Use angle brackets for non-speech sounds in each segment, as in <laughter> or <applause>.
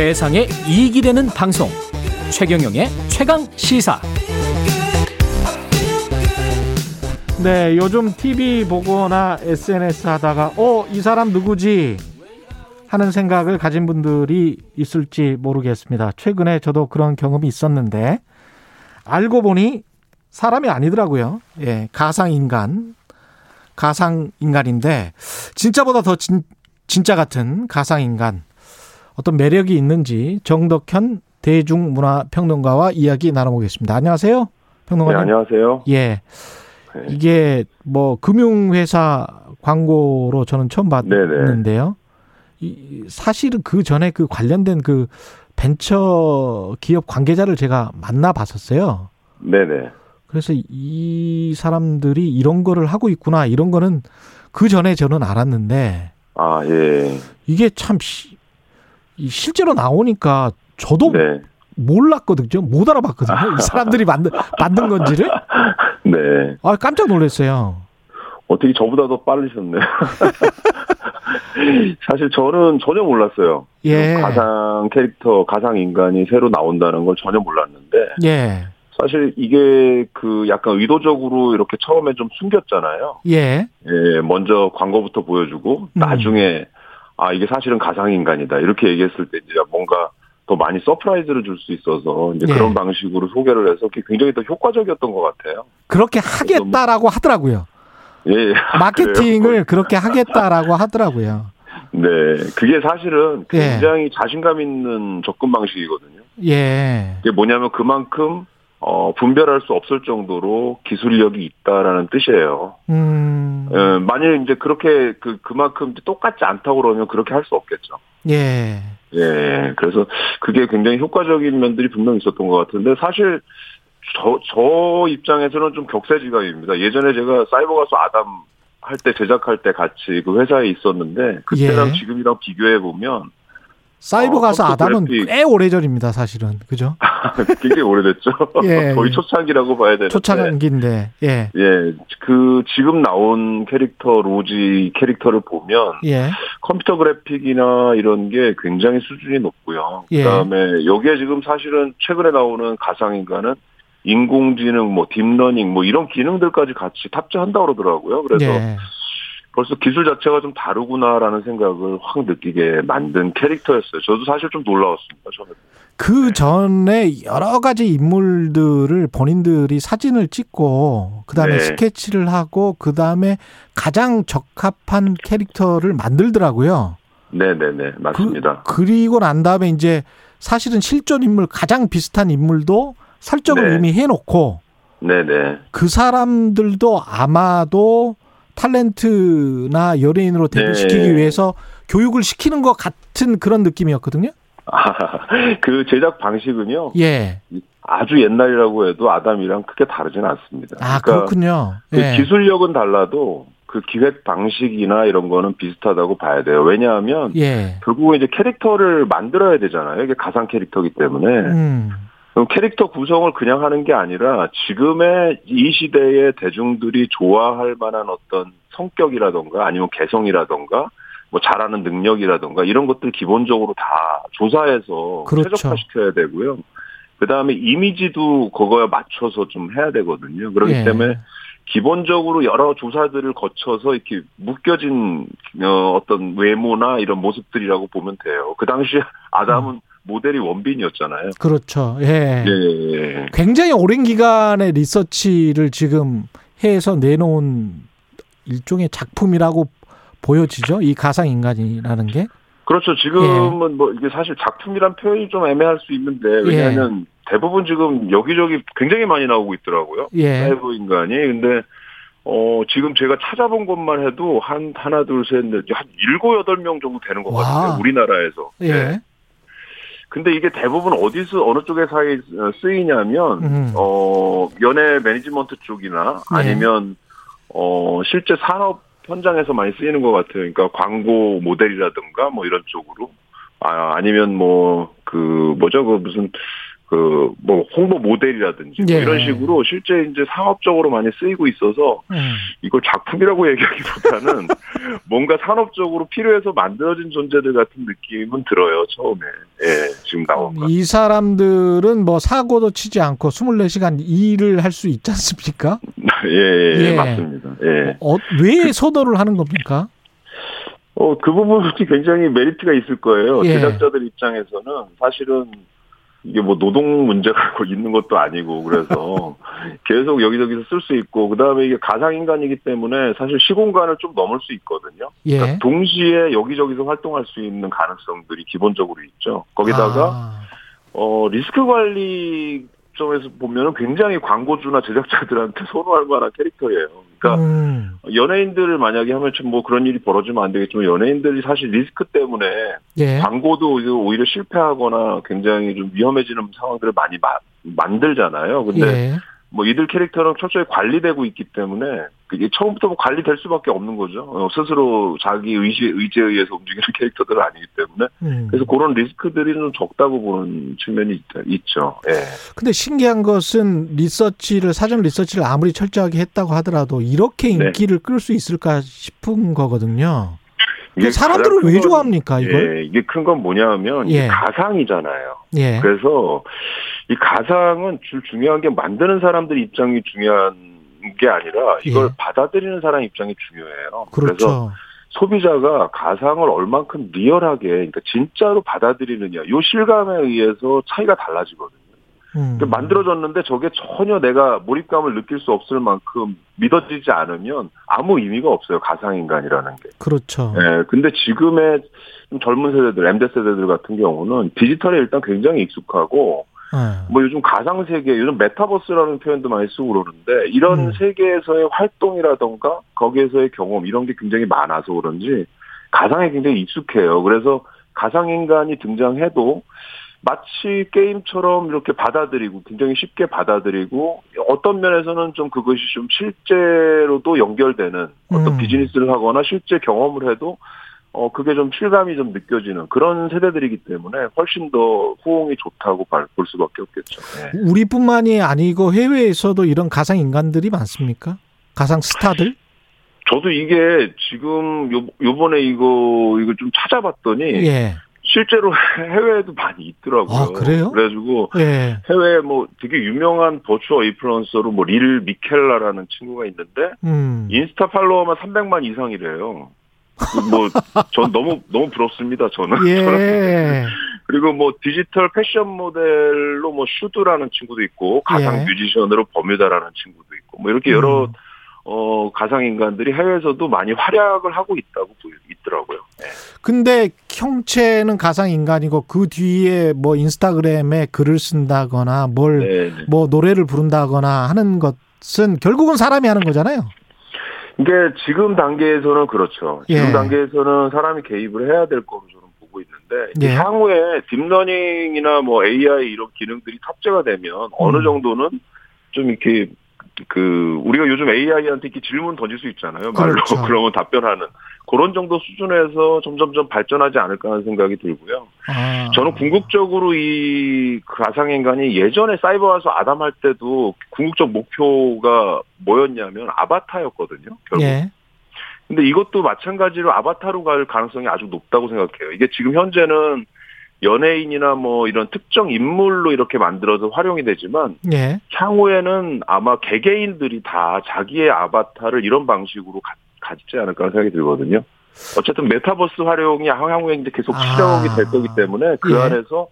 세상에 이익이 되는 방송 최경영의 최강 시사 네, 요즘 TV 보거나 SNS 하다가 어, 이 사람 누구지 하는 생각을 가진 분들이 있을지 모르겠습니다. 최근에 저도 그런 경험이 있었는데 알고 보니 사람이 아니더라고요. 예, 가상 인간. 가상 인간인데 진짜보다 더 진, 진짜 같은 가상 인간. 어떤 매력이 있는지 정덕현 대중문화평론가와 이야기 나눠보겠습니다. 안녕하세요. 평론가님. 네, 안녕하세요. 예. 네. 이게 뭐 금융회사 광고로 저는 처음 봤는데요. 이 사실은 그 전에 그 관련된 그 벤처 기업 관계자를 제가 만나 봤었어요. 네네. 그래서 이 사람들이 이런 거를 하고 있구나 이런 거는 그 전에 저는 알았는데 아, 예. 이게 참 시- 실제로 나오니까 저도 네. 몰랐거든요. 못 알아봤거든요. 이 사람들이 만든 만든 건지를 네. 아 깜짝 놀랐어요. 어떻게 저보다 더 빠르셨네. <laughs> 사실 저는 전혀 몰랐어요. 예. 가상 캐릭터, 가상 인간이 새로 나온다는 걸 전혀 몰랐는데, 예. 사실 이게 그 약간 의도적으로 이렇게 처음에 좀 숨겼잖아요. 예. 예, 먼저 광고부터 보여주고, 음. 나중에, 아, 이게 사실은 가상 인간이다. 이렇게 얘기했을 때 이제 뭔가 더 많이 surprise를 줄 수 있어서 이제 예. 그런 방식으로 소개를 해서 굉장히 더 효과적이었던 것 같아요. 그렇게 하겠다라고 하더라고요. 예. 예. 마케팅을 그렇게 하겠다라고 하더라고요. <laughs> 네, 그게 사실은 예. 굉장히 자신감 있는 접근 방식이거든요. 예. 이게 뭐냐면 그만큼 어, 분별할 수 없을 정도로 기술력이 있다라는 뜻이에요. 음. 예, 만일 이제 그렇게 그 그만큼 똑같지 않다고 그러면 그렇게 할 수 없겠죠. 예. 예, 그래서 그게 굉장히 효과적인 면들이 분명 히 있었던 것 같은데 사실 저, 저 입장에서는 좀 격세지감입니다. 예전에 제가 사이버 가수 아담 할 때 제작할 때 같이 그 회사에 있었는데 그때랑 예. 지금이랑 비교해 보면 사이버 어, 가수 컴퓨터 아담은 그래픽. 꽤 오래전입니다, 사실은. 그죠? <laughs> 굉장히 오래됐죠. <laughs> 예, 거의 예. 초창기라고 봐야 되는데. 초창기인데. 예. 예, 그 지금 나온 캐릭터 로지 캐릭터를 보면 예. 컴퓨터 그래픽이나 이런 게 굉장히 수준이 높고요. 예. 그다음에 여기에 지금 사실은 최근에 나오는 가상인간은 인공지능, 뭐 딥러닝, 뭐 이런 기능들까지 같이 탑재한다고 그러더라고요. 그래서 예. 벌써 기술 자체가 좀 다르구나라는 생각을 확 느끼게 만든 캐릭터였어요. 저도 사실 좀 놀라웠습니다. 저는. 그 전에 여러 가지 인물들을 본인들이 사진을 찍고 그다음에 네. 스케치를 하고 그다음에 가장 적합한 캐릭터를 만들더라고요. 네 네 네 맞습니다. 그, 리고난 다음에 이제 사실은 실존 인물 가장 비슷한 인물도 설정을 네. 이미 해 놓고 네 네 그 사람들도 아마도 탤런트나 연예인으로 데뷔시키기 네. 위해서 교육을 시키는 것 같은 그런 느낌이었거든요. <laughs> 그 제작 방식은요 예. 아주 옛날이라고 해도 아담이랑 크게 다르진 않습니다. 아 그러니까 그렇군요. 그 예. 기술력은 달라도 그 기획 방식이나 이런 거는 비슷하다고 봐야 돼요. 왜냐하면 예. 결국은 이제 캐릭터를 만들어야 되잖아요. 이게 가상 캐릭터이기 때문에 음. 그럼 캐릭터 구성을 그냥 하는 게 아니라 지금의 이 시대의 대중들이 좋아할 만한 어떤 성격이라던가 아니면 개성이라던가 뭐 잘하는 능력이라던가 이런 것들 기본적으로 다 조사해서 그렇죠. 최적화시켜야 되고요. 그 다음에 이미지도 그거에 맞춰서 좀 해야 되거든요. 그렇기 예. 때문에 기본적으로 여러 조사들을 거쳐서 이렇게 묶여진 어, 어떤 외모나 이런 모습들이라고 보면 돼요. 그 당시에 아담은 모델이 원빈이었잖아요. 그렇죠. 예. 예, 예. 굉장히 오랜 기간의 리서치를 지금 해서 내놓은 일종의 작품이라고 보여지죠. 이 가상 인간이라는 게. 그렇죠. 지금은 뭐 이게 사실 작품이란 표현이 좀 애매할 수 있는데 왜냐하면 대부분 지금 여기저기 굉장히 많이 나오고 있더라고요. 예. 사이버 인간이. 근데 어 지금 제가 찾아본 것만 해도 한 하나 둘 셋 넷 한 일곱 여덟 명 정도 되는 것 와. 같아요. 우리나라에서. 예. 네. 근데 이게 대부분 어디서 어느 쪽에 사이 쓰이냐면 음. 어 연예 매니지먼트 쪽이나 네. 아니면 어 실제 산업 현장에서 많이 쓰이는 것 같아요. 그러니까 광고 모델이라든가 뭐 이런 쪽으로 아 아니면 뭐 그 뭐죠 그 무슨 그 뭐 홍보 모델이라든지 뭐 예. 이런 식으로 실제 이제 상업적으로 많이 쓰이고 있어서 음. 이걸 작품이라고 <laughs> 얘기하기보다는 뭔가 산업적으로 필요해서 만들어진 존재들 같은 느낌은 들어요 처음에 예 지금 나온 거. 이 사람들은 뭐 사고도 치지 않고 24시간 일을 할 수 있지 않습니까? <laughs> 예, 예, 예. 맞습니다. 예. 어, 왜 서도를 하는 겁니까? 어, 그 부분이 굉장히 메리트가 있을 거예요. 예. 제작자들 입장에서는 사실은 이게 뭐 노동 문제가 <laughs> 있는 것도 아니고 그래서 <laughs> 계속 여기저기서 쓸 수 있고 그다음에 이게 가상 인간이기 때문에 사실 시공간을 좀 넘을 수 있거든요. 예. 그러니까 동시에 여기저기서 활동할 수 있는 가능성들이 기본적으로 있죠. 거기다가 아, 어 리스크 관리 점에서 보면은 굉장히 광고주나 제작자들한테 선호할 만한 캐릭터예요. 그러니까 음, 연예인들을 만약에 하면 좀 뭐 그런 일이 벌어지면 안 되겠지만 연예인들이 사실 리스크 때문에 예. 광고도 오히려 실패하거나 굉장히 좀 위험해지는 상황들을 많이 마- 만들잖아요. 근데 예. 뭐 이들 캐릭터는 철저히 관리되고 있기 때문에 그게 처음부터 뭐 관리될 수밖에 없는 거죠. 어, 스스로 자기 의지, 의지에 의해서 움직이는 <laughs> 캐릭터들은 아니기 때문에 음. 그래서 그런 리스크들이 좀 적다고 보는 측면이 있, 있죠. 예. 근데 신기한 것은 리서치를 사전 리서치를 아무리 철저하게 했다고 하더라도 이렇게 네. 인기를 끌수 있을까 싶은 거거든요. 이게 사람들은 왜 건- 좋아합니까 이걸? 예, 이게 큰 건 뭐냐면 이게 예. 가상이잖아요. 예. 그래서 이 가상은 주 중요한 게 만드는 사람들 입장이 중요한 게 아니라 이걸 예. 받아들이는 사람 입장이 중요해요. 그래서 그렇죠. 소비자가 가상을 얼만큼 리얼하게 그러니까 진짜로 받아들이느냐 요 실감에 의해서 차이가 달라지거든요. 음. 그러니까 만들어졌는데 저게 전혀 내가 몰입감을 느낄 수 없을 만큼 믿어지지 않으면 아무 의미가 없어요. 가상 인간이라는 게. 그렇죠. 예, 근데 지금의 좀 젊은 세대들, M대 세대들 같은 경우는 디지털에 일단 굉장히 익숙하고, 예. 뭐 요즘 가상 세계, 요즘 메타버스라는 표현도 많이 쓰고 그러는데, 이런 음. 세계에서의 활동이라던가, 거기에서의 경험, 이런 게 굉장히 많아서 그런지, 가상에 굉장히 익숙해요. 그래서 가상 인간이 등장해도, 마치 게임처럼 이렇게 받아들이고 굉장히 쉽게 받아들이고 어떤 면에서는 좀 그것이 좀 실제로도 연결되는 어떤 음. 비즈니스를 하거나 실제 경험을 해도 어 그게 좀 실감이 좀 느껴지는 그런 세대들이기 때문에 훨씬 더 호응이 좋다고 발- 볼 수밖에 없겠죠. 네. 우리뿐만이 아니고 해외에서도 이런 가상 인간들이 많습니까? 가상 스타들? 저도 이게 지금 요 요번에 이거 이거 좀 찾아봤더니 예. 실제로 <laughs> 해외에도 많이 있더라고요. 아, 그래요? 그래가지고 예. 해외 뭐 되게 유명한 virtual influencer로 뭐 릴 미켈라라는 친구가 있는데 음. 인스타 follower만 300만 이상이래요. 뭐 전 너무 너무 부럽습니다. 저는. 예. 그리고 뭐 디지털 패션 모델로 뭐 슈두라는 친구도 있고 가상 예. 뮤지션으로 버뮤다라는 친구도 있고 뭐 이렇게 여러 음. 어 가상 인간들이 해외에서도 많이 활약을 하고 있다고 있더라고요. 네. 근데 형체는 가상 인간이고 그 뒤에 뭐 인스타그램에 글을 쓴다거나 뭘 네, 네. 뭐 노래를 부른다거나 하는 것은 결국은 사람이 하는 거잖아요. 이게 지금 단계에서는 그렇죠. 지금 예. 단계에서는 사람이 개입을 해야 될 거로 저는 보고 있는데 예. 향후에 deep learning이나 뭐 AI 이런 기능들이 탑재가 되면 어느 음. 정도는 좀 이렇게 그 우리가 요즘 AI한테 이렇게 질문 던질 수 있잖아요. 말로 그렇죠. <laughs> 그러면 답변하는 그런 정도 수준에서 점점점 발전하지 않을까 하는 생각이 들고요. 아. 저는 궁극적으로 이 가상 인간이 예전에 사이버 와서 아담 할 때도 궁극적 목표가 뭐였냐면 아바타였거든요. 결국. 예. 근데 이것도 마찬가지로 아바타로 갈 가능성이 아주 높다고 생각해요. 이게 지금 현재는 연예인이나 뭐 이런 특정 인물로 이렇게 만들어서 활용이 되지만 예. 향후에는 아마 개개인들이 다 자기의 아바타를 이런 방식으로 가, 가지지 않을까 생각이 들거든요. 어쨌든 메타버스 활용이 향후에 이제 계속 아. 시작이 될 거기 때문에 그 예. 안에서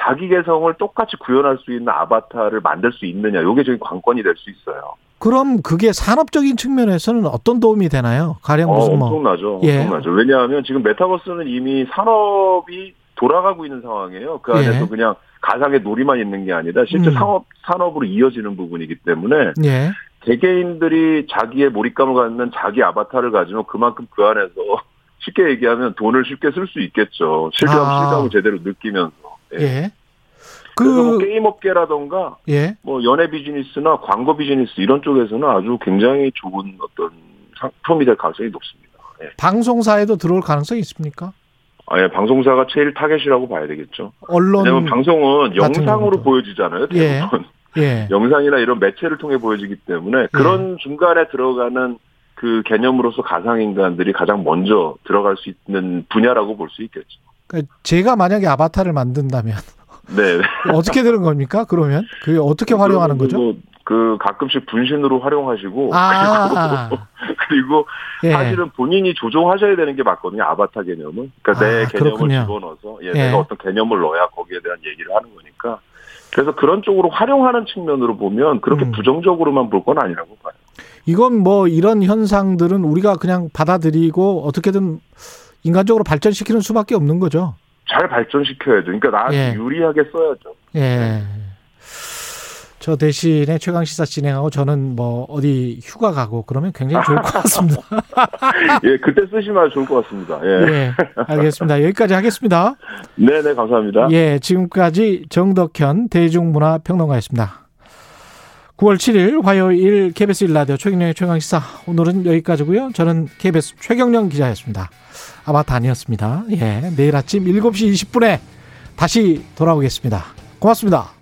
자기 개성을 똑같이 구현할 수 있는 아바타를 만들 수 있느냐, 이게 저희 관건이 될 수 있어요. 그럼 그게 산업적인 측면에서는 어떤 도움이 되나요? 가령 어, 무슨 뭐 엄청나죠. 예. 엄청나죠. 왜냐하면 지금 메타버스는 이미 산업이 돌아가고 있는 상황이에요. 그 안에서 예. 그냥 가상의 놀이만 있는 게 아니라 실제 음. 상업 산업으로 이어지는 부분이기 때문에 예. 개개인들이 자기의 몰입감을 갖는 자기 아바타를 가지면 그만큼 그 안에서 <laughs> 쉽게 얘기하면 돈을 쉽게 쓸 수 있겠죠. 실감, 아. 실감을 제대로 느끼면서. 예. 예. 그래서 뭐그 게임 업계라던가 예. 뭐 연예 비즈니스나 광고 비즈니스 이런 쪽에서는 아주 굉장히 좋은 어떤 상품이 될 가능성이 높습니다. 예. 방송사에도 들어올 가능성이 있습니까? 아, 예, 방송사가 제일 타겟이라고 봐야 되겠죠. 언론 왜냐면 방송은 영상으로. 보여지잖아요. 예. 대부분. 예. <laughs> 영상이나 이런 매체를 통해 보여지기 때문에 그런 중간에 들어가는 그 개념으로서 가상 인간들이 가장 먼저 들어갈 수 있는 분야라고 볼 수 있겠죠. 그러니까 제가 만약에 아바타를 만든다면 <laughs> 네. <laughs> 어떻게 되는 겁니까? 그러면 그게 어떻게 활용하는 거죠? 그리고 그 가끔씩 분신으로 활용하시고 아, 그리고 예. 사실은 본인이 조종하셔야 되는 게 맞거든요. 아바타 개념은. 그러니까 내 아, 개념을 그렇군요. 집어넣어서 예, 예. 내가 어떤 개념을 넣어야 거기에 대한 얘기를 하는 거니까. 그래서 그런 쪽으로 활용하는 측면으로 보면 그렇게 음. 부정적으로만 볼 건 아니라고 봐요. 이건 뭐 이런 현상들은 우리가 그냥 받아들이고 어떻게든 인간적으로 발전시키는 수밖에 없는 거죠. 잘 발전시켜야죠. 그러니까 나한테 예. 유리하게 써야죠. 예. 저 대신에 최강 시사 진행하고 저는 뭐 어디 휴가 가고 그러면 굉장히 좋을 것 같습니다. <laughs> 예, 그때 쓰시면 좋을 것 같습니다. 예. 예. 알겠습니다. 여기까지 하겠습니다. 네, 네, 감사합니다. 예, 지금까지 정덕현 대중문화 평론가였습니다. 9월 7일 화요일 KBS 1라디오 최경영의 최강시사 오늘은 여기까지고요. 저는 KBS 최경영 기자였습니다. 아바타 아니었습니다. 예, 내일 아침 7시 20분에 다시 돌아오겠습니다. 고맙습니다.